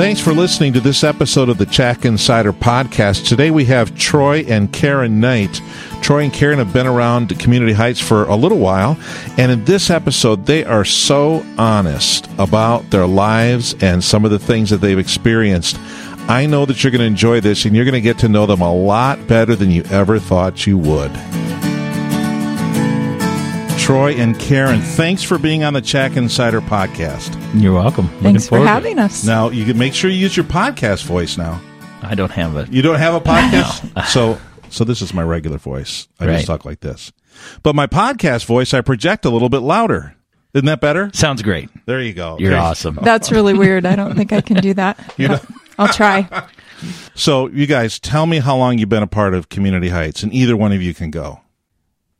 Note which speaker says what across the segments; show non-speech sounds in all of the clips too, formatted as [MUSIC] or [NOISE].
Speaker 1: Thanks for listening to this episode of the Chac Insider Podcast. Today we have Troy and Karen Knight. Troy and Karen have been around Community Heights for a little while, and in this episode, they are so honest about their lives and some of the things that they've experienced. I know that you're going to enjoy this, and you're going to get to know them a lot better than you ever thought you would. Troy and Karen, thanks for being on the Chac Insider podcast.
Speaker 2: You're welcome.
Speaker 3: Thanks for having us.
Speaker 1: Now, you can make sure you use your podcast voice now.
Speaker 2: I don't have it.
Speaker 1: You don't have a [LAUGHS] podcast? [LAUGHS] so so this is my regular voice. I
Speaker 2: Right.
Speaker 1: just talk like this. But my podcast voice I project a little bit louder. Isn't that better?
Speaker 2: Sounds great.
Speaker 1: There you go.
Speaker 2: You're
Speaker 1: Okay.
Speaker 2: awesome.
Speaker 3: That's really [LAUGHS] weird. I don't think I can do that.
Speaker 1: You know-
Speaker 3: I'll try.
Speaker 1: So you guys tell me how long you've been a part of Community Heights and either one of you can go.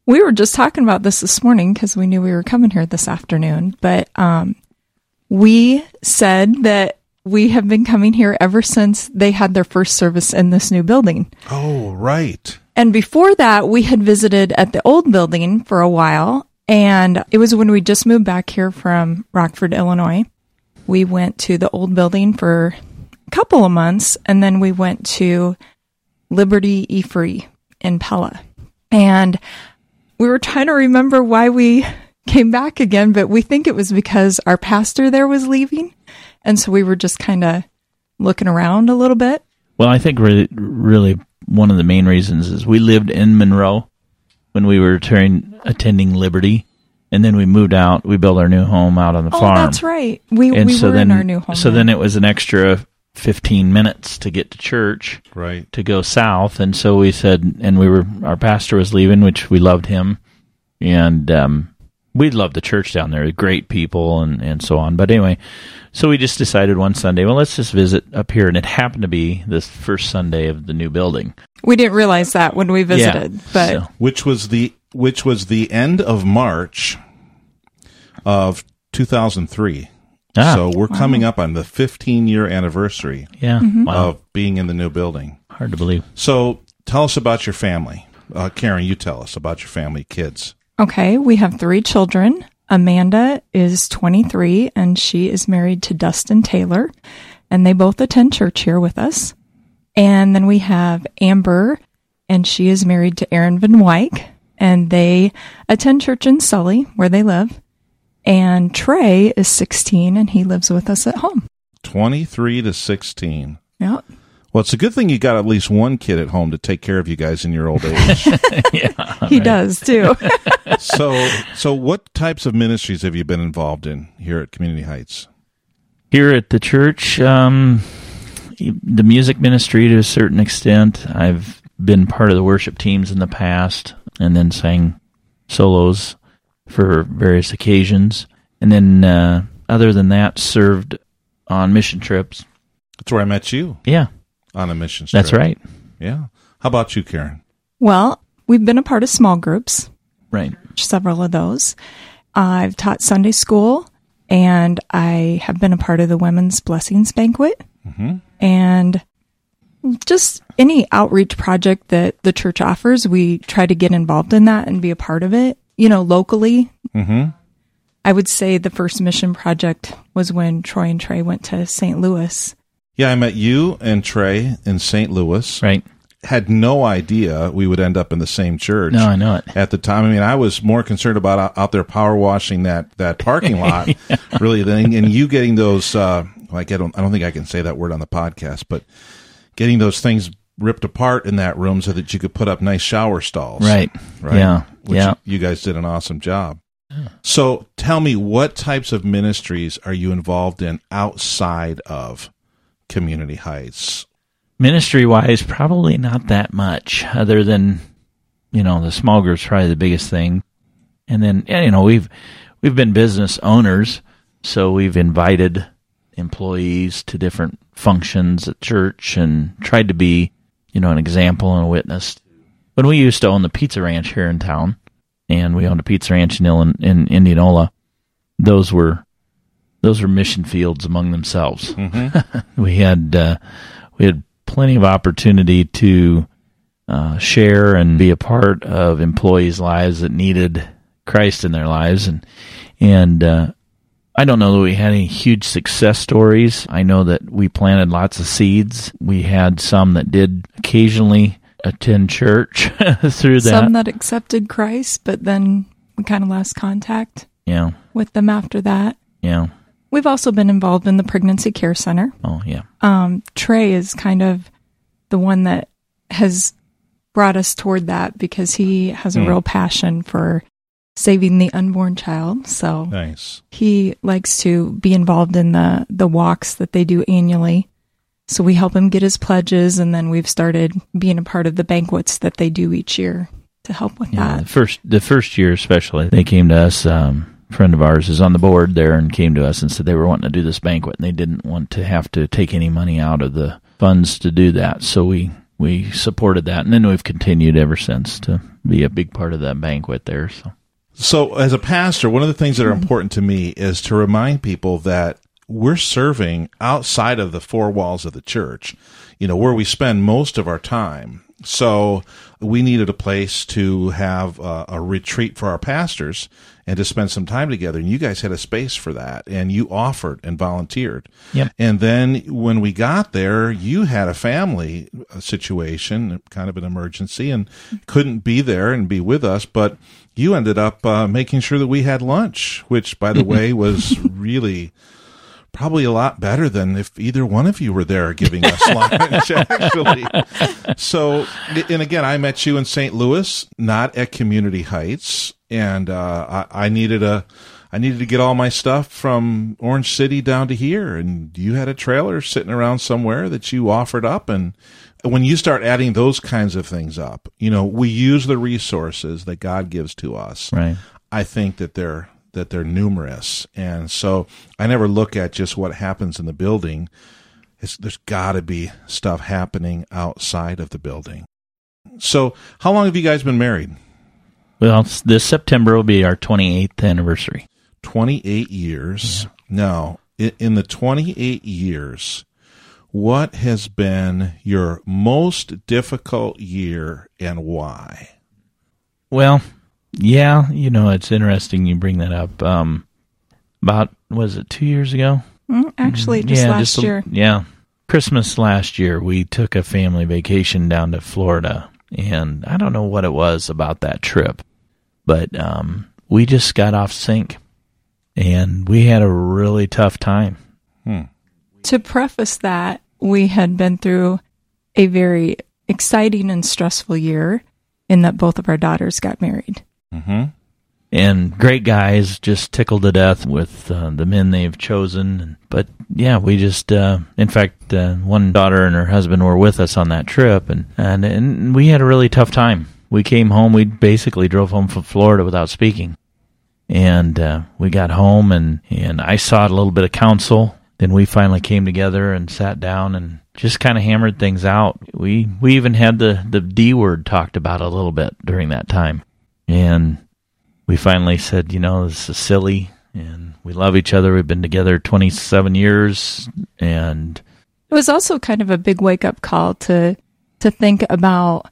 Speaker 3: We were just talking about this this morning because we knew we were coming here this afternoon. But um, we said that we have been coming here ever since they had their first service in this new building.
Speaker 1: Oh, right.
Speaker 3: And before that, we had visited at the old building for a while. And it was when we just moved back here from Rockford, Illinois. We went to the old building for a couple of months. And then we went to Liberty E Free in Pella. And we were trying to remember why we came back again, but we think it was because our pastor there was leaving. And so we were just kind of looking around a little bit.
Speaker 2: Well, I think really, really one of the main reasons is we lived in Monroe when we were turn, attending Liberty, and then we moved out. We built our new home out on the
Speaker 3: Oh,
Speaker 2: farm.
Speaker 3: that's right. We,
Speaker 2: And
Speaker 3: we
Speaker 2: so
Speaker 3: were
Speaker 2: then,
Speaker 3: in our new home.
Speaker 2: so then it was an extra fifteen minutes to get to church
Speaker 1: Right.
Speaker 2: to go south, and so we said, and we were our pastor was leaving, which we loved him, and um, we loved the church down there, great people, and and so on. But anyway, so we just decided one Sunday, well, let's just visit up here, and it happened to be this first Sunday of the new building.
Speaker 3: we didn't realize that when we visited, but
Speaker 2: so-
Speaker 1: Which was the which was the end of March of 2003.
Speaker 2: Ah.
Speaker 1: so we're coming up on the 15 year anniversary
Speaker 2: yeah,
Speaker 3: Mm-hmm.
Speaker 2: wow,
Speaker 1: of being in the new building.
Speaker 2: hard to believe.
Speaker 1: So tell us about your family. Uh, Karen, you tell us about your family, kids.
Speaker 3: okay. We have three children. Amanda is 23 and she is married to Dustin Taylor, and they both attend church here with us. And then we have Amber, and she is married to Aaron Van Wyk, and they attend church in Sully, where they live. And Trey is 16 and he lives with us at home.
Speaker 1: 23 to 16.
Speaker 3: Yeah.
Speaker 1: Well, it's a good thing you got at least one kid at home to take care of you guys in your old age. [LAUGHS]
Speaker 3: yeah, He does too. [LAUGHS]
Speaker 1: so, so what types of ministries have you been involved in here at Community Heights?
Speaker 2: Here at the church, um, the music ministry to a certain extent. I've been part of the worship teams in the past, and then sang solos for various occasions. And then, uh, other than that, served on mission trips.
Speaker 1: That's where I met you
Speaker 2: Yeah,
Speaker 1: on a mission trip.
Speaker 2: that's right.
Speaker 1: Yeah. How about you, Karen?
Speaker 3: well, we've been a part of small groups.
Speaker 2: Right.
Speaker 3: several of those. I've taught Sunday school and I have been a part of the Women's Blessings Banquet. And just any outreach project that the church offers, we try to get involved in that and be a part of it. You know, locally,
Speaker 1: Mm-hmm.
Speaker 3: I would say the first mission project was when Troy and Trey went to St. Louis.
Speaker 1: Yeah, I met you and Trey in St. Louis.
Speaker 2: Right.
Speaker 1: Had no idea we would end up in the same church.
Speaker 2: No, I know it.
Speaker 1: At the time, I mean, I was more concerned about out, out there power washing that that parking [LAUGHS] lot, really, than and you getting those. Uh, like I don't, I don't think I can say that word on the podcast, but getting those things ripped apart in that room so that you could put up nice shower stalls.
Speaker 2: Right.
Speaker 1: Right.
Speaker 2: Yeah.
Speaker 1: Which
Speaker 2: yeah.
Speaker 1: You guys did an awesome job. So tell me, what types of ministries are you involved in outside of Community Heights?
Speaker 2: Ministry wise, probably not that much, other than you know the small group's probably the biggest thing, and then you know we've we've been business owners, so we've invited employees to different functions at church and tried to be you know an example and a witness. When we used to own the pizza ranch here in town, and we owned a pizza ranch in Illin- in Indianola, those were those were mission fields among themselves. [LAUGHS] we had uh, we had plenty of opportunity to uh, share and be a part of employees' lives that needed Christ in their lives, and and uh, I don't know that we had any huge success stories. I know that we planted lots of seeds. We had some that did occasionally attend church [LAUGHS] through that.
Speaker 3: Some that accepted Christ, but then we kind of lost contact
Speaker 2: yeah,
Speaker 3: with them after that.
Speaker 2: yeah.
Speaker 3: We've also been involved in the pregnancy care center.
Speaker 2: Oh, yeah.
Speaker 3: Um, Trey is kind of the one that has brought us toward that because he has a
Speaker 1: Hmm.
Speaker 3: real passion for saving the unborn child. So
Speaker 1: Nice.
Speaker 3: he likes to be involved in the the walks that they do annually. So we help him get his pledges, and then we've started being a part of the banquets that they do each year to help with
Speaker 2: Yeah,
Speaker 3: that.
Speaker 2: the first the first year especially, they came to us. Um, a friend of ours is on the board there and came to us and said they were wanting to do this banquet and they didn't want to have to take any money out of the funds to do that. So we we supported that, and then we've continued ever since to be a big part of that banquet there. So
Speaker 1: So, as a pastor, one of the things that are important to me is to remind people that we're serving outside of the four walls of the church, you know, where we spend most of our time. So, we needed a place to have uh, a retreat for our pastors and to spend some time together. And you guys had a space for that, and you offered and volunteered.
Speaker 2: Yep.
Speaker 1: And then when we got there, you had a family situation, kind of an emergency, and couldn't be there and be with us. But you ended up uh, making sure that we had lunch, which, by the way, was really probably a lot better than if either one of you were there giving us [LAUGHS] lunch, actually. So, and again, I met you in St. Louis, not at Community Heights, and uh, I, I needed a. I needed to get all my stuff from Orange City down to here, and you had a trailer sitting around somewhere that you offered up. And when you start adding those kinds of things up, you know, we use the resources that God gives to us.
Speaker 2: right,
Speaker 1: I think that they're that they're numerous, and so I never look at just what happens in the building. It's, there's got to be stuff happening outside of the building. So, how long have you guys been married?
Speaker 2: well, this September will be our 28th anniversary.
Speaker 1: 28 years. Now, in the 28 years, what has been your most difficult year and why?
Speaker 2: Well, yeah, you know, it's interesting you bring that up. Um, about was it two years ago?
Speaker 3: Mm, Actually, just
Speaker 2: yeah,
Speaker 3: last
Speaker 2: just a-
Speaker 3: year.
Speaker 2: Yeah, Christmas last year, we took a family vacation down to Florida, and I don't know what it was about that trip, but um, we just got off sync, and we had a really tough time.
Speaker 3: To preface that, we had been through a very exciting and stressful year in that both of our daughters got married.
Speaker 1: Mm-hmm.
Speaker 2: and great guys just tickled to death with uh, the men they've chosen. But yeah we just uh, in fact uh, one daughter and her husband were with us on that trip. And, and and we had a really tough time. We came home we basically drove home from florida without speaking. And uh, we got home and and i sought a little bit of counsel. Then we finally came together and sat down and just kind of hammered things out. We we even had the the d word talked about a little bit during that time and we finally said, you know, this is silly and we love each other. We've been together 27 years and
Speaker 3: It was also kind of a big wake up call to to think about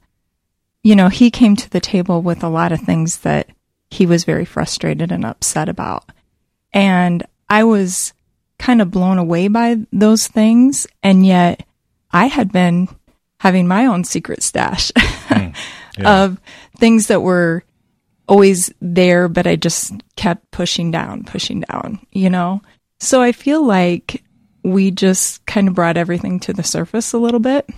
Speaker 3: you know, he came to the table with a lot of things that he was very frustrated and upset about. And I was kind of blown away by those things and yet I had been having my own secret stash hmm. [LAUGHS] of things that were always there, but I just kept pushing down, pushing down, you know? So I feel like we just kind of brought everything to the surface a little bit,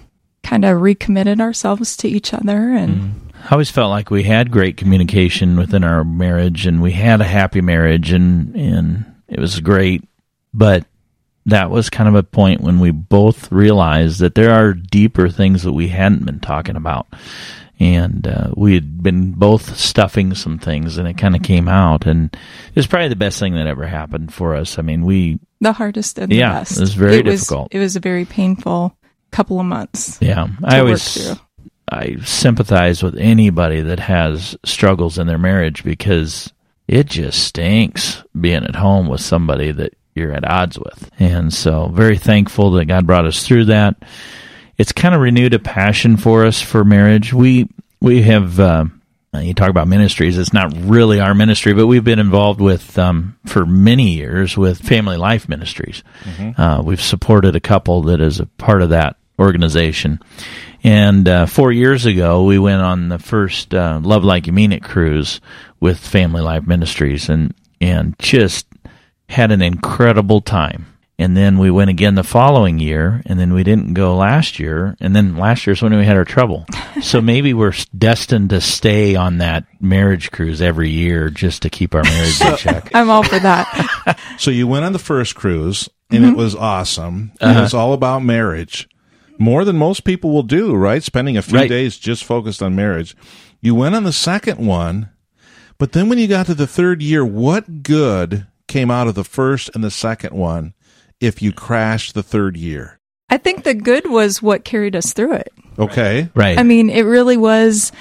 Speaker 3: kind of recommitted ourselves to each other and mm-hmm.
Speaker 2: I always felt like we had great communication within our marriage and we had a happy marriage and, and it was great. But that was kind of a point when we both realized that there are deeper things that we hadn't been talking about. And uh, we had been both stuffing some things, and it kind of came out. And it was probably the best thing that ever happened for us. I mean, we
Speaker 3: the hardest and the
Speaker 2: Yeah,
Speaker 3: best.
Speaker 2: it was very
Speaker 3: was-
Speaker 2: difficult.
Speaker 3: it was a very painful couple of months.
Speaker 2: Yeah, I always. I sympathize with anybody that has struggles in their marriage because it just stinks being at home with somebody that you're at odds with. And so very thankful that God brought us through that. It's kind of renewed a passion for us for marriage. We we have uh, you talk about ministries. It's not really our ministry, but we've been involved with um, for many years with Family Life Ministries. Uh, we've supported a couple that is a part of that organization. And uh, four years ago, we went on the first uh, Love Like You Mean It cruise with Family Life Ministries, and and just had an incredible time. And then we went again the following year, and then we didn't go last year. And then last year year's when we had our trouble. [LAUGHS] so maybe we're destined to stay on that marriage cruise every year just to keep our marriage in check.
Speaker 3: I'm all for that. [LAUGHS]
Speaker 1: So you went on the first cruise, and
Speaker 2: Mm-hmm.
Speaker 1: it was awesome. And
Speaker 2: Uh-huh.
Speaker 1: it's all about marriage, more than most people will do. Right, spending a few
Speaker 2: Right.
Speaker 1: days just focused on marriage. You went on the second one, but then when you got to the third year, what good came out of the first and the second one if you crash the third year?
Speaker 3: I think the good was what carried us through it.
Speaker 1: Okay,
Speaker 2: Right.
Speaker 3: I mean, it really was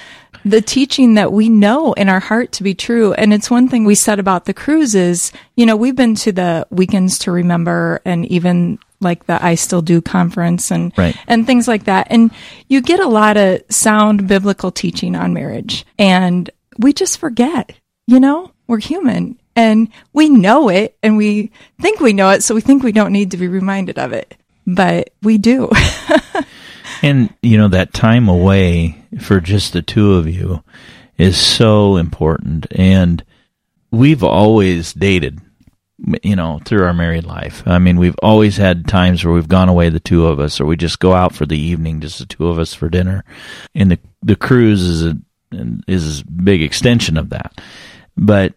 Speaker 3: the teaching that we know in our heart to be true. And it's one thing we said about the cruises. You know, we've been to the weekends to remember and even like the I Still Do conference and,
Speaker 2: Right.
Speaker 3: and things like that. And you get a lot of sound biblical teaching on marriage and we just forget, you know, we're human and we know it and we think we know it. So we think we don't need to be reminded of it, but we do. [LAUGHS]
Speaker 2: And you know that time away for just the two of you is so important. And we've always dated, you know, through our married life. I mean, we've always had times where we've gone away, the two of us, or we just go out for the evening, just the two of us for dinner. And the the cruise is a is a big extension of that. But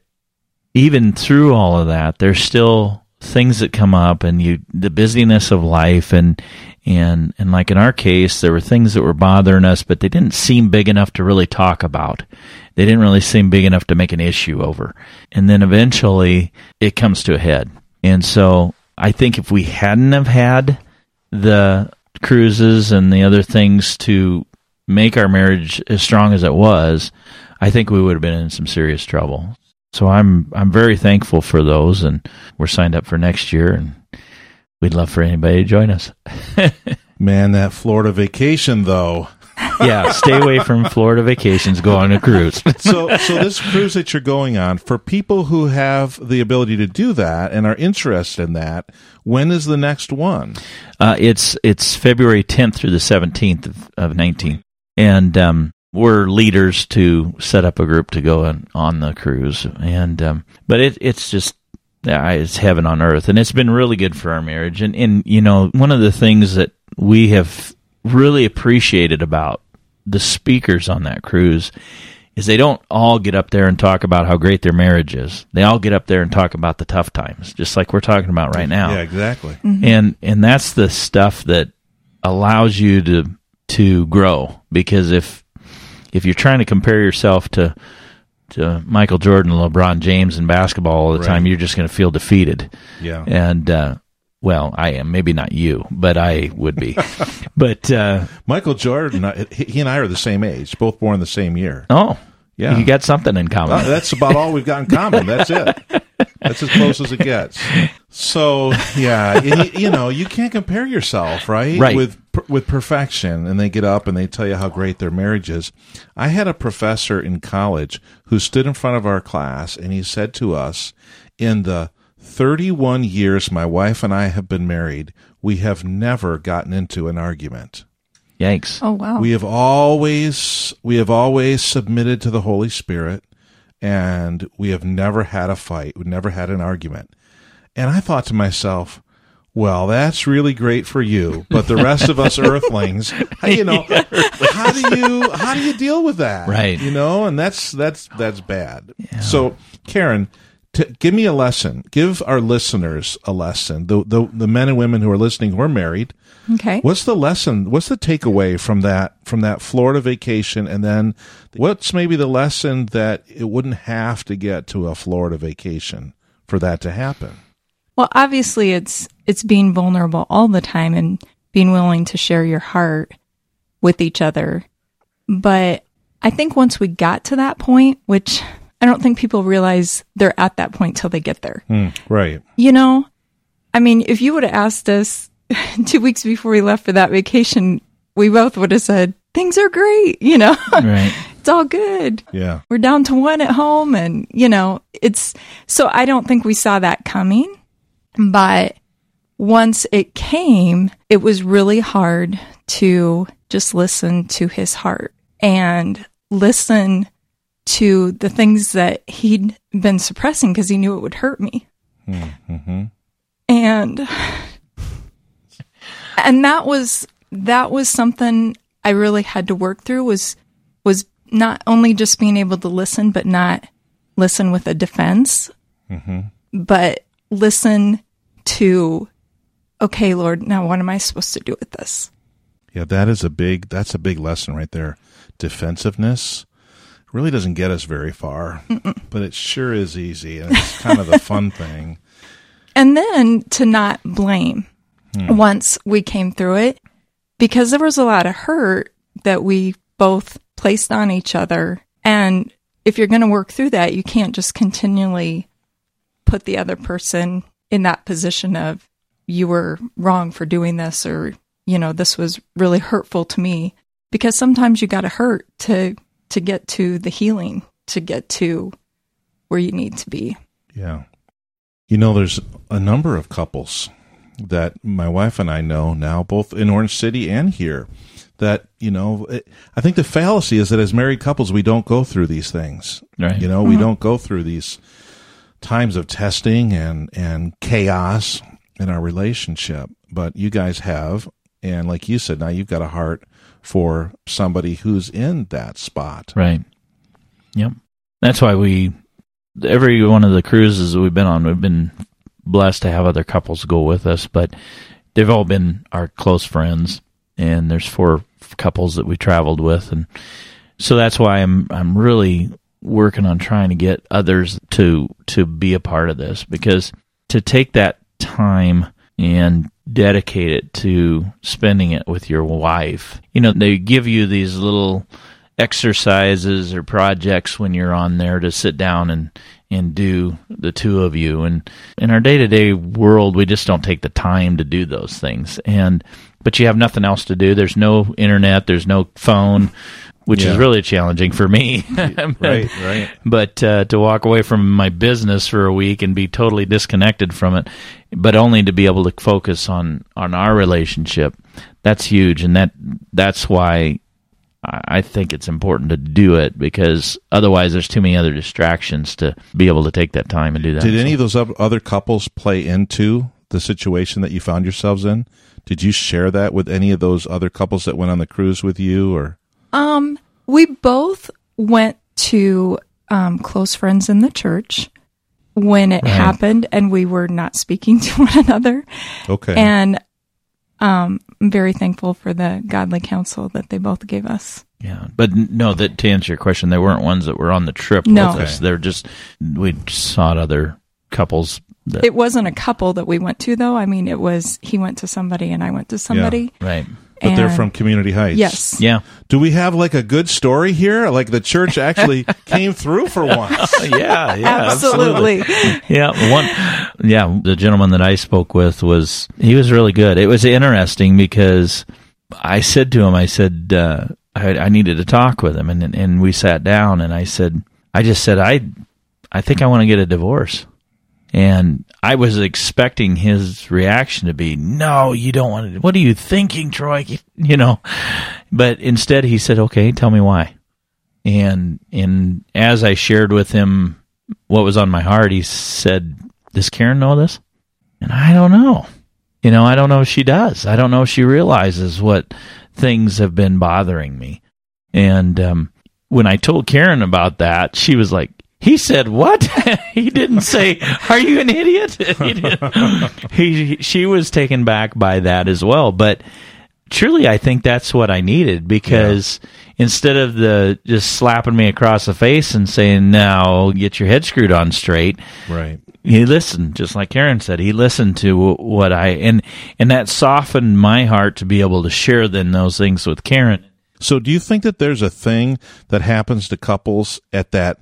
Speaker 2: even through all of that, there's still things that come up and you the busyness of life and and and like in our case there were things that were bothering us but they didn't seem big enough to really talk about. They didn't really seem big enough to make an issue over. And then eventually it comes to a head. And so i think if we hadn't have had the cruises and the other things to make our marriage as strong as it was i think we would have been in some serious trouble so I'm I'm very thankful for those, and we're signed up for next year, and we'd love for anybody to join us. [LAUGHS]
Speaker 1: man, that Florida vacation though. [LAUGHS]
Speaker 2: yeah, stay away from Florida vacations. Go on a cruise. [LAUGHS]
Speaker 1: so so this cruise that you're going on for people who have the ability to do that and are interested in that when is the next one
Speaker 2: Uh, it's it's February 10th through the 17th of, of 19, and um, we're leaders to set up a group to go on, on the cruise. And um, but it it's just it's heaven on earth, and it's been really good for our marriage. And and you know one of the things that we have really appreciated about the speakers on that cruise is they don't all get up there and talk about how great their marriage is. They all get up there and talk about the tough times, just like we're talking about right now
Speaker 1: yeah exactly
Speaker 2: and and that's the stuff that allows you to to grow because if if you're trying to compare yourself to to Michael Jordan, LeBron James in basketball all the
Speaker 1: Right.
Speaker 2: time, you're just going to feel defeated.
Speaker 1: yeah
Speaker 2: And uh, well, I am maybe not you, but I would be. [LAUGHS] but uh,
Speaker 1: michael jordan uh, he he and i are the same age both born the same year
Speaker 2: oh,
Speaker 1: Yeah.
Speaker 2: you got something in common.
Speaker 1: Uh, that's about all we've got in common. That's it. [LAUGHS] That's as close as it gets. So yeah, and you, you know, you can't compare yourself, right?
Speaker 2: Right.
Speaker 1: With with perfection, and they get up and they tell you how great their marriage is. I had a professor in college who stood in front of our class and he said to us, "In the 31 years my wife and I have been married, we have never gotten into an argument."
Speaker 2: Yikes!
Speaker 3: Oh, wow.
Speaker 1: We have always we have always submitted to the Holy Spirit and we have never had a fight. We've never had an argument. And I thought to myself, well, that's really great for you, but the rest of us [LAUGHS] earthlings, how- you know, [LAUGHS] how do you how do you deal with that?
Speaker 2: Right.
Speaker 1: You know, and that's that's that's bad. So, Karen, t- give me a lesson. Give our listeners a lesson. The, the the men and women who are listening who are married.
Speaker 3: Okay.
Speaker 1: What's the lesson? What's the takeaway from that from that Florida vacation? And then what's maybe the lesson that it wouldn't have to get to a Florida vacation for that to happen?
Speaker 3: Well, obviously it's it's being vulnerable all the time and being willing to share your heart with each other. But I think once we got to that point, which I don't think people realize they're at that point till they get there.
Speaker 1: Hmm, right.
Speaker 3: You know, I mean, if you would have asked us [LAUGHS] 2 weeks before we left for that vacation, we both would have said things are great, you know. [LAUGHS]
Speaker 2: right?
Speaker 3: it's all good.
Speaker 1: Yeah.
Speaker 3: We're down to one at home. And, you know, it's so I don't think we saw that coming. But once it came, it was really hard to just listen to his heart and listen to the things that he'd been suppressing because he knew it would hurt me.
Speaker 1: Mm-hmm.
Speaker 3: And and that was that was something I really had to work through was was not only just being able to listen but not listen with a defense mm-hmm. but listen to okay lord now what am i supposed to do with this
Speaker 1: Yeah, that is a big that's a big lesson right there. Defensiveness really doesn't get us very far, but it sure is easy and it's kind of the fun [LAUGHS] thing.
Speaker 3: and then to not blame Hmm. once we came through it because there was a lot of hurt that we both placed on each other. And if you're going to work through that you can't just continually put the other person in that position of you were wrong for doing this or you know this was really hurtful to me. Because sometimes you got to hurt to to get to the healing to get to where you need to be.
Speaker 1: Yeah. You know, there's a number of couples that my wife and I know now, both in Orange City and here, that, you know, it, I think the fallacy is that as married couples, we don't go through these things.
Speaker 2: Right.
Speaker 1: You know, we mm-hmm. don't go through these times of testing and, and chaos in our relationship. But you guys have. And like you said, now you've got a heart for somebody who's in that spot.
Speaker 2: Right. Yep. That's why we every one of the cruises that we've been on, we've been blessed to have other couples go with us, but they've all been our close friends and there's four couples that we traveled with and so that's why I'm I'm really working on trying to get others to to be a part of this because to take that time and dedicate it to spending it with your wife. You know, they give you these little exercises or projects when you're on there to sit down and and do the two of you. And in our day-to-day world we just don't take the time to do those things. And but you have nothing else to do. There's no internet. There's no phone which
Speaker 1: Yeah.
Speaker 2: is really challenging for me. [LAUGHS]
Speaker 1: Right, right.
Speaker 2: but uh, to walk away from my business for a week and be totally disconnected from it, but only to be able to focus on on our relationship, that's huge, and that that's why I I think it's important to do it because otherwise there's too many other distractions to be able to take that time and do that.
Speaker 1: Did
Speaker 2: So-
Speaker 1: any of those other couples play into the situation that you found yourselves in? Did you share that with any of those other couples that went on the cruise with you or
Speaker 3: Um, we both went to um, close friends in the church when it
Speaker 2: Right.
Speaker 3: happened, and we were not speaking [LAUGHS] to one another.
Speaker 1: Okay.
Speaker 3: And um, I'm very thankful for the godly counsel that they both gave us.
Speaker 2: Yeah, but no. That to answer your question, they weren't ones that were on the trip
Speaker 3: No.
Speaker 2: with us. They're just we sought other couples. That,
Speaker 3: It wasn't a couple that we went to, though. I mean, it was he went to somebody and I went to somebody.
Speaker 2: right.
Speaker 1: But they're from Community Heights.
Speaker 3: Yes.
Speaker 2: Yeah.
Speaker 1: Do we have like a good story here? Like the church actually [LAUGHS] came through for once. [LAUGHS]
Speaker 2: yeah, yeah,
Speaker 3: Absolutely.
Speaker 2: yeah, one. Yeah, the gentleman that I spoke with was he was really good. It was interesting because I said to him, I said uh, I, I needed to talk with him, and and we sat down, and I said, I just said I, I think I want to get a divorce. And I was expecting his reaction to be, "No, you don't want to. What are you thinking, Troy? You know." But instead, he said, "Okay, tell me why." And and as I shared with him what was on my heart, he said, "Does Karen know this?" And I don't know. You know, I don't know if she does. I don't know if she realizes what things have been bothering me. And um, when I told Karen about that, she was like, "He said what? [LAUGHS] he didn't say, are you an idiot?" [LAUGHS] he, [LAUGHS] he she was taken back by that as well. But truly, I think that's what I needed because instead of the just slapping me across the face and saying, "Now get your head screwed on straight,"
Speaker 1: right.
Speaker 2: he listened just like Karen said he listened to what I and and that softened my heart to be able to share then those things with Karen
Speaker 1: So do you think that there's a thing that happens to couples at that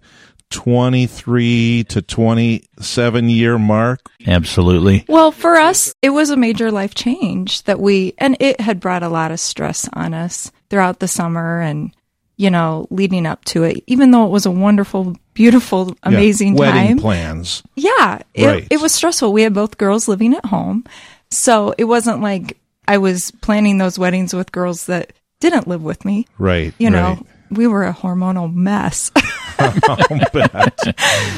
Speaker 1: 23 to 27 year mark?
Speaker 2: absolutely
Speaker 3: Well, for us, it was a major life change that we, and it had brought a lot of stress on us throughout the summer. And you know, leading up to it, even though it was a wonderful, beautiful, amazing
Speaker 1: yeah. Wedding
Speaker 3: time.
Speaker 1: plans.
Speaker 3: Yeah, it,
Speaker 1: Right.
Speaker 3: it was stressful. We had both girls living at home. So it wasn't like I was planning those weddings with girls that didn't live with me.
Speaker 1: Right.
Speaker 3: You know,
Speaker 1: right.
Speaker 3: We were a hormonal mess. [LAUGHS]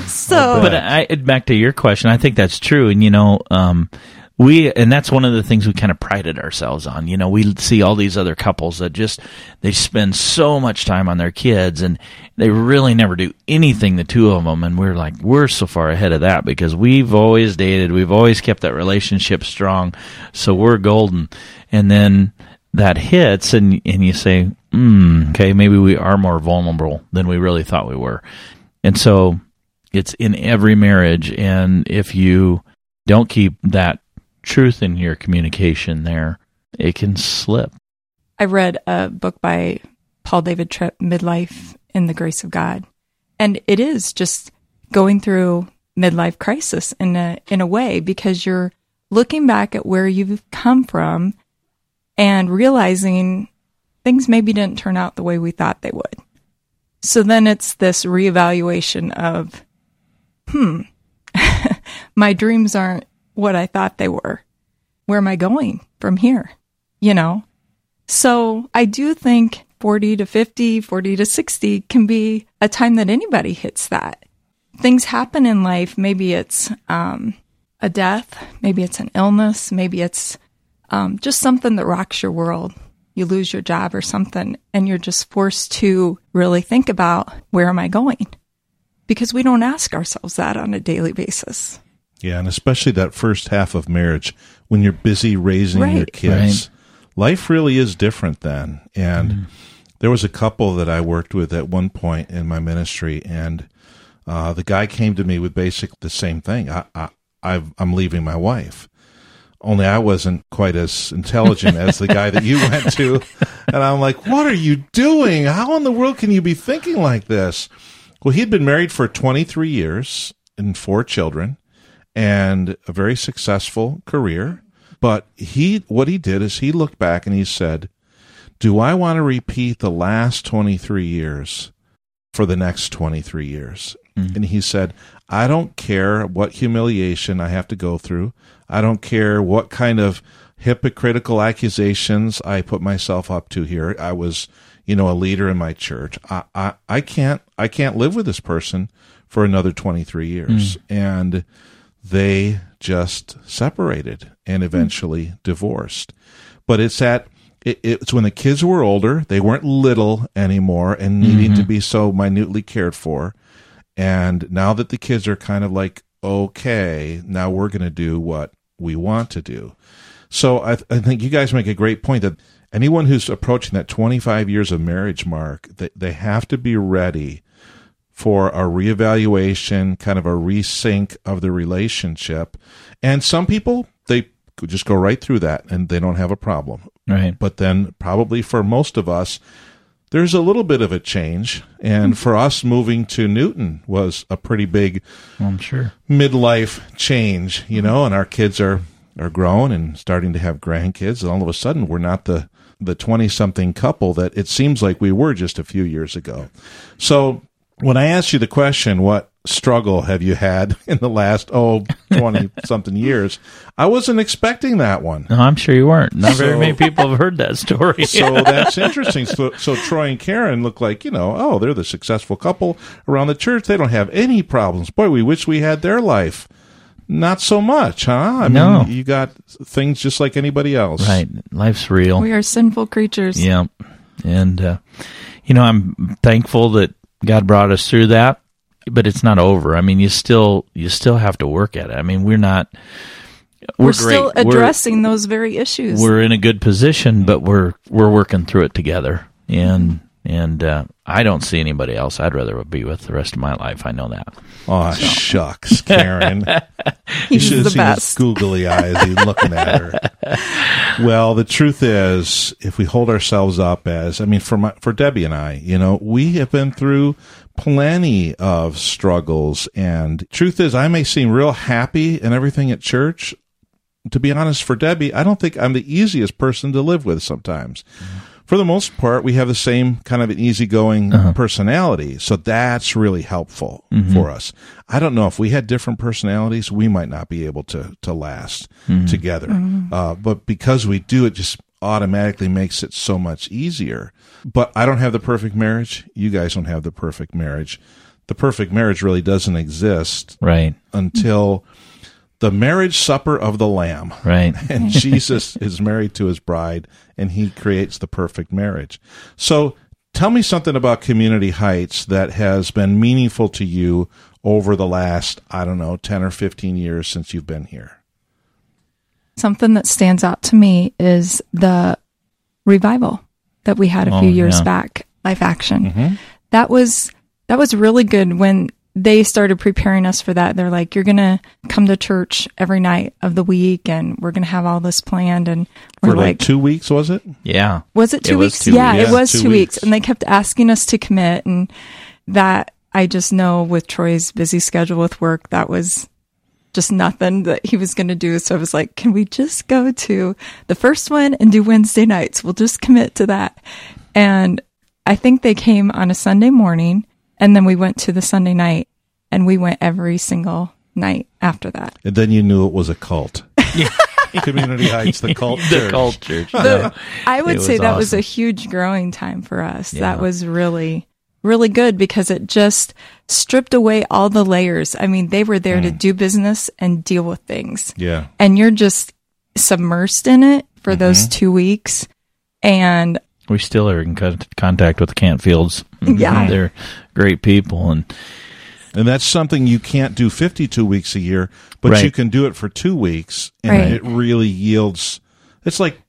Speaker 3: So,
Speaker 2: But I back to your question, I think that's true, and you know, um, we and that's one of the things we kind of prided ourselves on. You know, we see all these other couples that just they spend so much time on their kids, and they really never do anything. The two of them, and we're like, we're so far ahead of that because we've always dated, we've always kept that relationship strong, so we're golden. And then that hits, and and you say, mm, okay, maybe we are more vulnerable than we really thought we were, and so it's in every marriage and if you don't keep that truth in your communication there it can slip
Speaker 3: I read a book by Paul David Tripp, Midlife in the Grace of God. And it is just going through midlife crisis in a in a way because you're looking back at where you've come from and realizing things maybe didn't turn out the way we thought they would. So then it's this reevaluation of, hmm, [LAUGHS] my dreams aren't what I thought they were. Where am I going from here? You know? So I do think 40 to 50, 40 to 60 can be a time that anybody hits that. Things happen in life. Maybe it's um, a death, maybe it's an illness, maybe it's um, just something that rocks your world. You lose your job or something, and you're just forced to really think about where am I going? Because we don't ask ourselves that on a daily basis.
Speaker 1: Yeah, and especially that first half of marriage when you're busy raising your
Speaker 3: Right.
Speaker 1: kids. Life really is different then. And there was a couple that I worked with at one point in my ministry, and uh, the guy came to me with basically the same thing. I, I, I've, I'm leaving my wife. Only I wasn't quite as intelligent as the guy that you [LAUGHS] went to. And I'm like, what are you doing? How in the world can you be thinking like this? Well, he'd been married for 23 years and four children and a very successful career. But he, what he did is he looked back and he said, do I want to repeat the last 23 years for the next 23 years? Mm-hmm. And he said, I don't care what humiliation I have to go through. I don't care what kind of hypocritical accusations I put myself up to here. I was, you know, a leader in my church. I, I, I can't, I can't live with this person for another 23 years. Hmm. And they just separated and hmm. eventually divorced. But it's at it, it's when the kids were older, they weren't little anymore and needing to mm-hmm. be so minutely cared for. And now that the kids are kind of like, okay, now we're going to do what we want to do. So I, th- I think you guys make a great point that anyone who's approaching that 25 years of marriage mark, they, they have to be ready for a reevaluation, kind of a resync of the relationship. And some people, they just go right through that and they don't have a problem.
Speaker 2: right
Speaker 1: But then, probably for most of us, there's a little bit of a change. And hmm. for us, moving to Newton was a pretty big
Speaker 2: i'm sure
Speaker 1: midlife change, you know, and our kids are are grown and starting to have grandkids, and all of a sudden we're not the the twenty something couple that it seems like we were just a few years ago. So when I asked you the question, what struggle have you had [LAUGHS] in the last oh 20 [LAUGHS] something years, I wasn't expecting that one.
Speaker 2: no i'm sure you weren't not very many people have heard that story [LAUGHS]
Speaker 1: So that's interesting. So, so Troy and Karen look like, you know, oh, they're the successful couple around the church. They don't have any problems. Boy, we wish we had their life. Not so much, huh? I
Speaker 2: No.
Speaker 1: mean, you got things just like anybody else.
Speaker 2: right life's real
Speaker 3: We are sinful creatures.
Speaker 2: Yeah. And, uh, you know, I'm thankful that God brought us through that, but it's not over. I mean, you still, you still have to work at it. I mean, we're not, we're,
Speaker 3: We're, still
Speaker 2: great. We're-
Speaker 3: addressing those very issues.
Speaker 2: We're, in a good position, but we're, we're working through it together. And, and, uh, I don't see anybody else I'd rather be with the rest of my life. I know that.
Speaker 1: Oh, shucks, Karen. [LAUGHS] you should have seen
Speaker 3: best.
Speaker 1: his googly eyes. He's looking at her. [LAUGHS] Well, the truth is, if we hold ourselves up as, I mean, for my, for Debbie and I, you know, we have been through plenty of struggles. And truth is, I may seem real happy and everything at church. To be honest, for Debbie, I don't think I'm the easiest person to live with sometimes. Mm-hmm. For the most part, we have the same kind of an easygoing uh-huh. personality. So that's really helpful mm-hmm. for us. I don't know if we had different personalities, we might not be able to, to last mm-hmm. together. Mm-hmm. Uh, but because we do, it just automatically makes it so much easier. But I don't have the perfect marriage. You guys don't have the perfect marriage. The perfect marriage really doesn't exist
Speaker 2: Right.
Speaker 1: until the marriage supper of the Lamb.
Speaker 2: Right. [LAUGHS]
Speaker 1: And Jesus is married to his bride, and he creates the perfect marriage. So tell me something about Community Heights that has been meaningful to you over the last, I don't know, 10 or 15 years since you've been here.
Speaker 3: Something that stands out to me is the revival that we had a
Speaker 2: Oh,
Speaker 3: few years
Speaker 2: yeah.
Speaker 3: back, Life Action. Mm-hmm. That was that was really good when they started preparing us for that. They're like, "You're gonna come to church every night of the week, and we're gonna have all this planned." And we're
Speaker 1: For like,
Speaker 3: like,
Speaker 1: two weeks, was it?
Speaker 2: Yeah.
Speaker 3: Was it two
Speaker 2: It was
Speaker 3: weeks?
Speaker 2: two
Speaker 3: yeah,
Speaker 1: weeks.
Speaker 3: it was two,
Speaker 1: two
Speaker 3: weeks.
Speaker 1: weeks.
Speaker 3: And they kept asking us to commit. And that I just know with Troy's busy schedule with work, that was just nothing that he was going to do. So I was like, can we just go to the first one and do Wednesday nights? We'll just commit to that. And I think they came on a Sunday morning and then we went to the Sunday night and we went every single night after that.
Speaker 1: And then you knew it was a cult. [LAUGHS] Community Heights, the [LAUGHS] cult
Speaker 2: The
Speaker 1: church.
Speaker 2: cult church. [LAUGHS]
Speaker 3: the, I would
Speaker 2: It
Speaker 3: say
Speaker 2: was
Speaker 3: that was a huge growing time for us.
Speaker 2: Yeah.
Speaker 3: That was really, really good because it just stripped away all the layers. I mean, they were there to do business and deal with things.
Speaker 1: Yeah.
Speaker 3: And you're just submersed in it for those mm-hmm. two weeks. And
Speaker 2: We still are in con- contact with the Cantfields.
Speaker 3: Yeah.
Speaker 2: They're great people. And
Speaker 1: And that's something you can't do 52 weeks a year, but
Speaker 2: Right.
Speaker 1: you can do it for two weeks, and
Speaker 3: Right.
Speaker 1: it really yields. It's like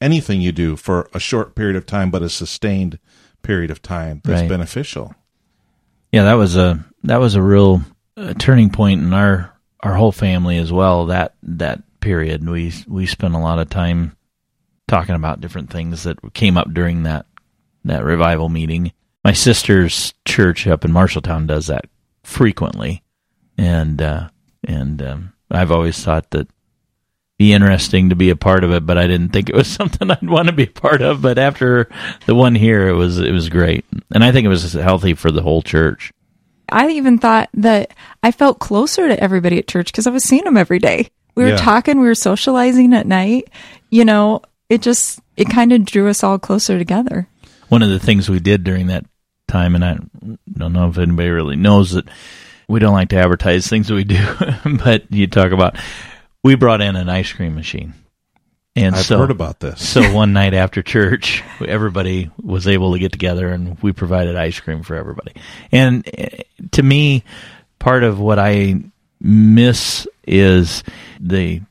Speaker 1: anything you do for a short period of time, but a sustained period of time that's
Speaker 2: Right.
Speaker 1: beneficial.
Speaker 2: yeah, that was a that was a real uh, turning point in our our whole family as well. That that period we we spent a lot of time talking about different things that came up during that that revival meeting. My sister's church up in Marshalltown does that frequently, and uh, and um, I've always thought that be interesting to be a part of it, but I didn't think it was [LAUGHS] something I'd want to be a part of. But after the one here, it was it was great, and I think it was healthy for the whole church.
Speaker 3: I even thought that I felt closer to everybody at church because I was seeing them every day. We were
Speaker 1: Yeah.
Speaker 3: talking, we were socializing at night. You know, it just, it kind of drew us all closer together.
Speaker 2: One of the things we did during that time, and I don't know if anybody really knows that we don't like to advertise things that we do, [LAUGHS] but you talk about we brought in an ice cream machine, and
Speaker 1: I've
Speaker 2: so
Speaker 1: heard about this.
Speaker 2: So [LAUGHS] one night after church, everybody was able to get together and we provided ice cream for everybody. And eh, to me, part of what I miss is the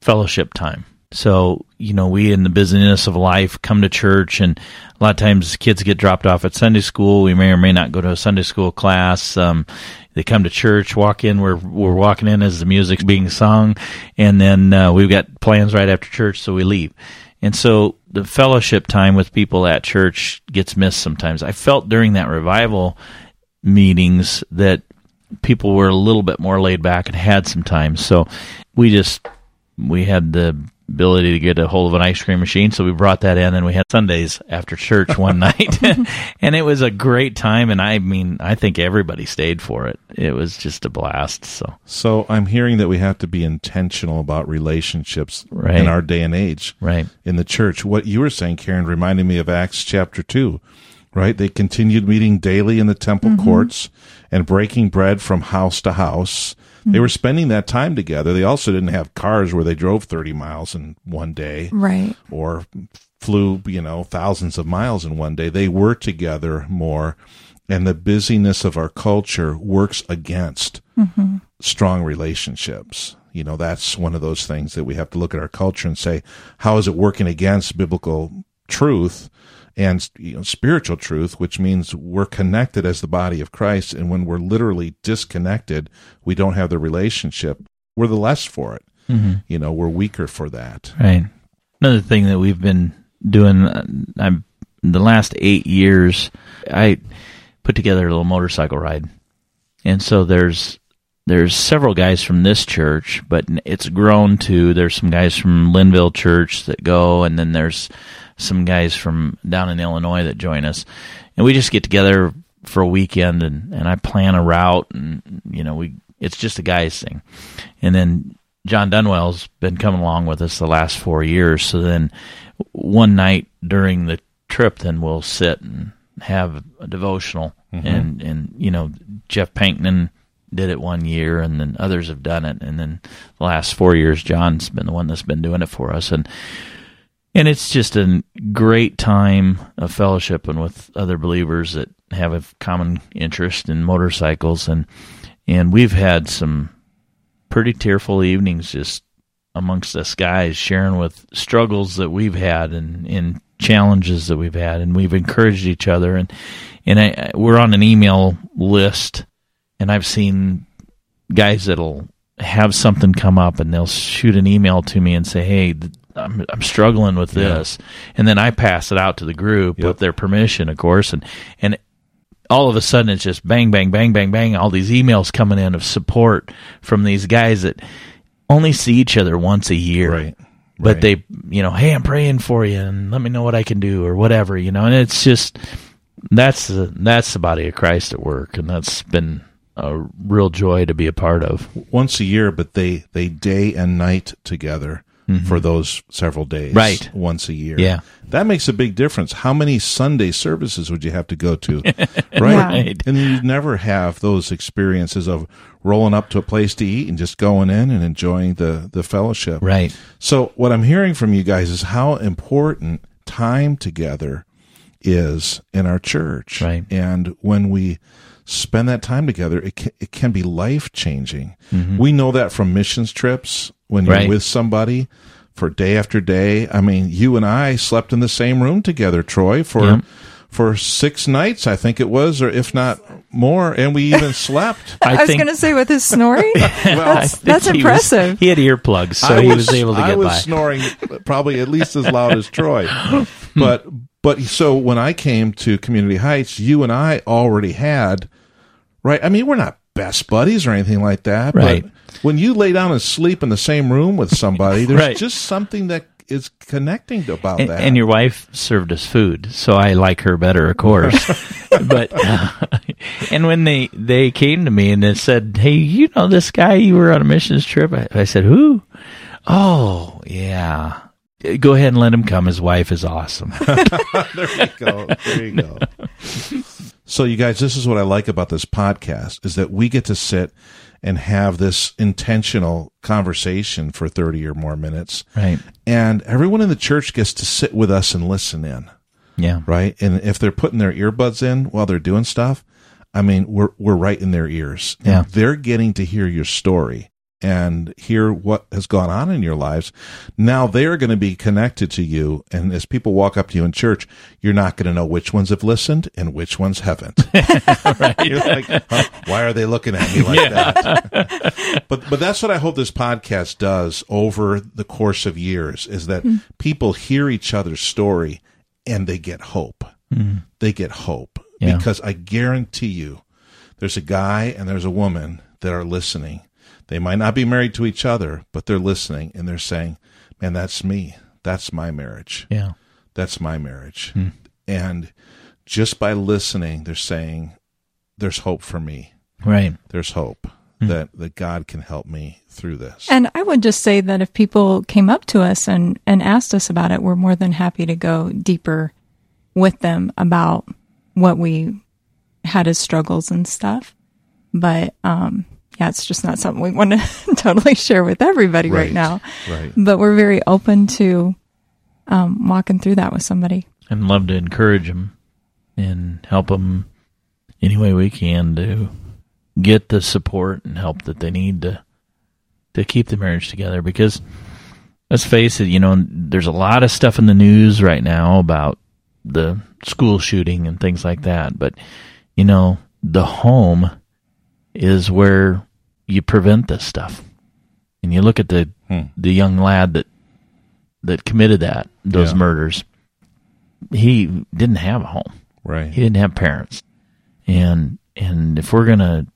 Speaker 2: fellowship time. So, you know, we in the busyness of life come to church and a lot of times kids get dropped off at Sunday school. We may or may not go to a Sunday school class. Um, they come to church, walk in, we're, we're walking in as the music's being sung. And then, uh, we've got plans right after church, so we leave. And so the fellowship time with people at church gets missed sometimes. I felt during that revival meetings that people were a little bit more laid back and had some time. So we just we had the ability to get a hold of an ice cream machine, so we brought that in, and we had Sundays after church one [LAUGHS] night, [LAUGHS] and it was a great time. And I mean, I think everybody stayed for it. It was just a blast. So
Speaker 1: So I'm hearing that we have to be intentional about relationships
Speaker 2: Right.
Speaker 1: in our day and age.
Speaker 2: right,
Speaker 1: in the church. What you were saying, Karen, reminded me of Acts chapter 2, right? They continued meeting daily in the temple mm-hmm. courts and breaking bread from house to house. They were spending that time together. They also didn't have cars where they drove 30 miles in one day
Speaker 3: Right.
Speaker 1: or flew, you know, thousands of miles in one day. They were together more. And the busyness of our culture works against strong relationships. You know, that's one of those things that we have to look at our culture and say, how is it working against biblical truth and you know, spiritual truth, which means we're connected as the body of Christ. And when we're literally disconnected, we don't have the relationship. We're the less for it. You know, we're weaker for that.
Speaker 2: right. Another thing that we've been doing, uh, I'm the last eight years, I put together a little motorcycle ride, and so there's there's several guys from this church, but it's grown to there's some guys from Lynnville Church that go, and then there's some guys from down in Illinois that join us, and we just get together for a weekend and and I plan a route and you know we it's just a guys thing, and then John Dunwell's been coming along with us the last four years. So then one night during the trip, then we'll sit and have a devotional, mm-hmm. and and you know Jeff Pankman did it one year, and then others have done it, and then the last four years, John's been the one that's been doing it for us, and and it's just a great time of fellowship and with other believers that have a common interest in motorcycles, and and we've had some pretty tearful evenings just amongst us guys sharing with struggles that we've had and, and challenges that we've had. And we've encouraged each other. And and I, we're on an email list and I've seen guys that'll have something come up and they'll shoot an email to me and say hey I'm I'm struggling with this. Yeah. and then I pass it out to the group yep. with their permission of course. And and all of a sudden it's just bang bang bang bang bang. All these emails coming in of support from these guys that only see each other once a year.
Speaker 1: Right.
Speaker 2: But right. they you know hey i'm praying for you and let me know what i can do or whatever you know. And it's just that's the that's the body of christ at work. And that's been a real joy to be a part of.
Speaker 1: Once a year but they they day and night together mm-hmm. for those several days
Speaker 2: right
Speaker 1: once a year
Speaker 2: yeah
Speaker 1: that makes a big difference how many sunday services would you have to go to [LAUGHS] right?
Speaker 2: right
Speaker 1: and you never have those experiences of rolling up to a place to eat and just going in and enjoying the the fellowship.
Speaker 2: Right.
Speaker 1: So what I'm hearing from you guys is how important time together is in our church.
Speaker 2: Right.
Speaker 1: And when we spend that time together, it can, it can be life changing. Mm-hmm. We know that from missions trips when you're right. with somebody for day after day. I mean, you and I slept in the same room together, Troy, for yep for six nights, I think it was, or if not more, and we even [LAUGHS] slept.
Speaker 3: I, I was going to say with his snoring, well, [LAUGHS] that's, that's
Speaker 2: he
Speaker 3: impressive.
Speaker 2: Was, he had earplugs, so I he was, was able to get
Speaker 1: I was
Speaker 2: by.
Speaker 1: snoring probably at least as loud as Troy, [LAUGHS] but but so when I came to Community Heights, you and I already had right. I mean, we're not best buddies or anything like that,
Speaker 2: right.
Speaker 1: but when you lay down and sleep in the same room with somebody, there's right. just something that is connecting about
Speaker 2: and,
Speaker 1: that.
Speaker 2: And your wife served us food, so I like her better, of course. [LAUGHS] but uh, and when they they came to me and they said, "Hey, you know this guy? You were on a missions trip." I, I said, "Who?" Oh, yeah. Go ahead and let him come. His wife is awesome. [LAUGHS]
Speaker 1: there you go. There you go. [LAUGHS] So, you guys, this is what I like about this podcast is that we get to sit and have this intentional conversation for 30 or more minutes.
Speaker 2: Right.
Speaker 1: And everyone in the church gets to sit with us and listen in.
Speaker 2: Yeah.
Speaker 1: Right. And if they're putting their earbuds in while they're doing stuff, I mean, we're, we're right in their ears.
Speaker 2: Yeah.
Speaker 1: they're getting to hear your story and hear what has gone on in your lives. Now they're going to be connected to you. And as people walk up to you in church, you're not going to know which ones have listened and which ones haven't. [LAUGHS] You're like, huh, why are they looking at me like yeah. that? [LAUGHS] but, but that's what I hope this podcast does over the course of years is that mm. people hear each other's story and they get hope. Mm. They get hope yeah. because I guarantee you there's a guy and there's a woman that are listening they might not be married to each other, but they're listening and they're saying, "Man, that's me. That's my marriage.
Speaker 2: Yeah,
Speaker 1: that's my marriage." Hmm. And just by listening, they're saying, "There's hope for me.
Speaker 2: Right?
Speaker 1: There's hope." Hmm. That, that God can help me through this.
Speaker 3: And I would just say that if people came up to us and, and asked us about it, we're more than happy to go deeper with them about what we had as struggles and stuff. But um, yeah, it's just not something we want to [LAUGHS] totally share with everybody right, right now.
Speaker 1: Right.
Speaker 3: But we're very open to um, walking through that with somebody.
Speaker 2: And love to encourage them and help them any way we can to get the support and help that they need to to keep the marriage together. Because let's face it, you know, there's a lot of stuff in the news right now about the school shooting and things like that. But you know, the home is where you prevent this stuff. And you look at the hmm. the young lad that that committed that those yeah. murders. He didn't have a home.
Speaker 1: Right.
Speaker 2: He didn't have parents. And and if we're going to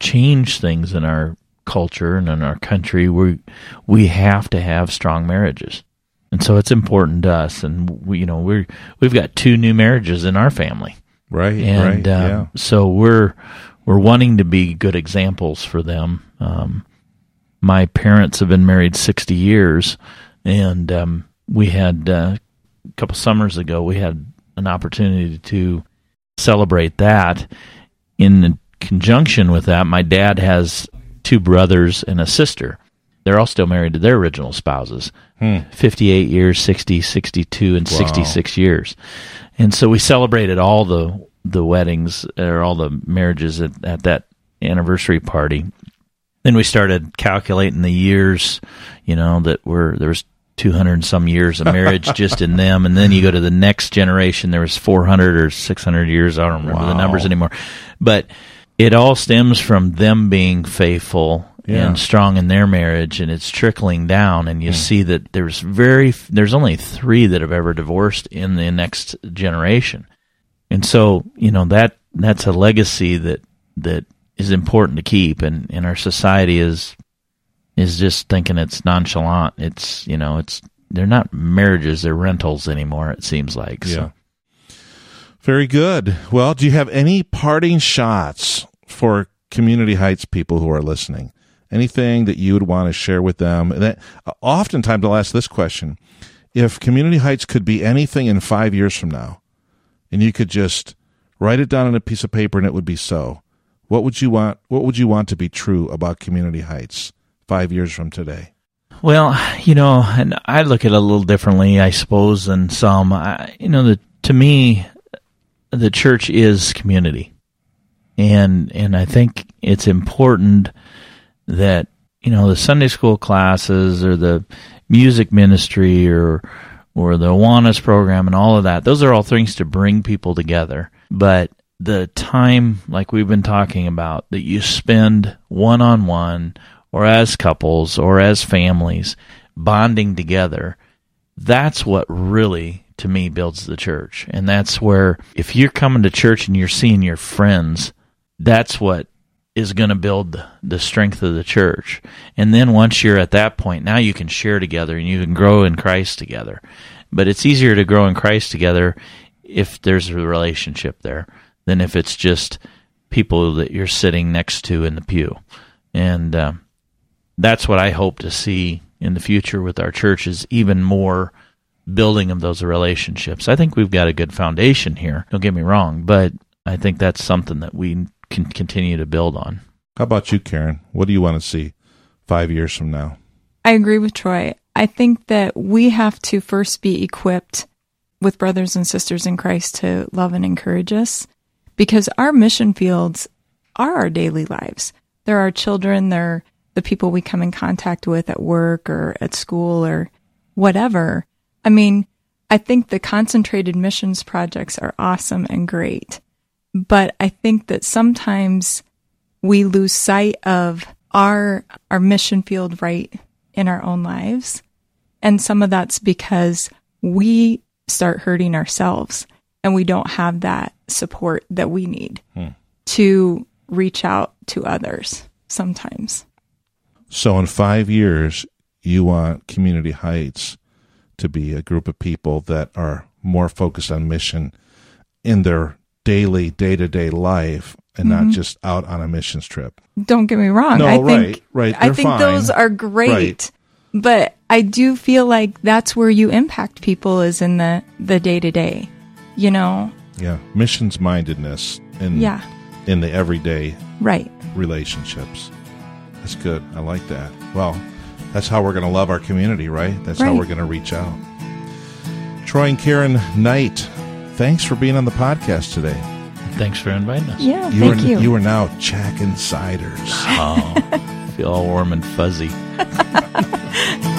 Speaker 2: change things in our culture and in our country, we we have to have strong marriages. and so it's important to us. And we, you know, we're we've got two new marriages in our family,
Speaker 1: Right.
Speaker 2: and
Speaker 1: right.
Speaker 2: uh,
Speaker 1: yeah.
Speaker 2: so we're we're wanting to be good examples for them. Um, my parents have been married sixty years, and um, we had uh, a couple summers ago we had an opportunity to celebrate that. In conjunction with that, my dad has two brothers and a sister. They're all still married to their original spouses. 58 years, 60, 62, and 66 years. And so we celebrated all the the weddings or all the marriages at, at that anniversary party. Then we started calculating the years, you know, that were there was 200 and some years of marriage [LAUGHS] just in them and then you go to the next generation there was 400 or 600 years I don't remember the numbers anymore. But it all stems from them being faithful
Speaker 1: Yeah.
Speaker 2: and strong in their marriage and it's trickling down and you hmm. see that there's very there's only 3 that have ever divorced in the next generation. And so, you know, that that's a legacy that that is important to keep and, and our society is is just thinking it's nonchalant. It's you know, it's they're not marriages, they're rentals anymore, it seems like.
Speaker 1: Yeah. Very good. Well, do you have any parting shots for Community Heights people who are listening? Anything that you would want to share with them? That oftentimes I'll ask this question: If Community Heights could be anything in five years from now, and you could just write it down on a piece of paper and it would be so, what would you want? What would you want to be true about Community Heights five years from today?
Speaker 2: Well, you know, and I look at it a little differently, I suppose, than some. I, you know, the, to me, the church is community, and and I think it's important that you know the Sunday school classes or the music ministry or or the Awanas program and all of that. Those are all things to bring people together, but the time like we've been talking about that you spend one on one or as couples or as families bonding together that's what really to me builds the church and that's where if you're coming to church and you're seeing your friends that's what is going to build the strength of the church and then once you're at that point now you can share together and you can grow in christ together but it's easier to grow in christ together if there's a relationship there than if it's just people that you're sitting next to in the pew and um, that's what I hope to see in the future with our churches, even more building of those relationships. I think we've got a good foundation here. Don't get me wrong, but I think that's something that we can continue to build on.
Speaker 1: How about you, Karen? What do you want to see five years from now?
Speaker 3: I agree with Troy. I think that we have to first be equipped with brothers and sisters in Christ to love and encourage us because our mission fields are our daily lives. They're our children, they're the people we come in contact with at work or at school or whatever. I mean, I think the concentrated missions projects are awesome and great, but I think that sometimes we lose sight of our our mission field right in our own lives. And some of that's because we start hurting ourselves and we don't have that support that we need hmm. to reach out to others sometimes.
Speaker 1: So in five years, you want Community Heights to be a group of people that are more focused on mission in their daily, day to day life and not mm-hmm. just out on a missions trip.
Speaker 3: Don't get me wrong.
Speaker 1: No,
Speaker 3: I think
Speaker 1: right, right.
Speaker 3: I
Speaker 1: They're
Speaker 3: think
Speaker 1: fine.
Speaker 3: those are great.
Speaker 1: Right.
Speaker 3: But I do feel like that's where you impact people is in the the day to day. You know?
Speaker 1: Yeah. Missions mindedness in,
Speaker 3: Yeah.
Speaker 1: in the everyday
Speaker 3: Right.
Speaker 1: relationships. That's good. I like that. Well, that's how we're going to love our community, right? That's how we're going to reach out. Troy and Karen Knight, thanks for being on the podcast today.
Speaker 2: Thanks for inviting us.
Speaker 3: Yeah.
Speaker 1: You
Speaker 3: thank
Speaker 1: are,
Speaker 3: you.
Speaker 1: You are now Chack Insiders. [LAUGHS]
Speaker 2: Oh, feel all warm and fuzzy. [LAUGHS]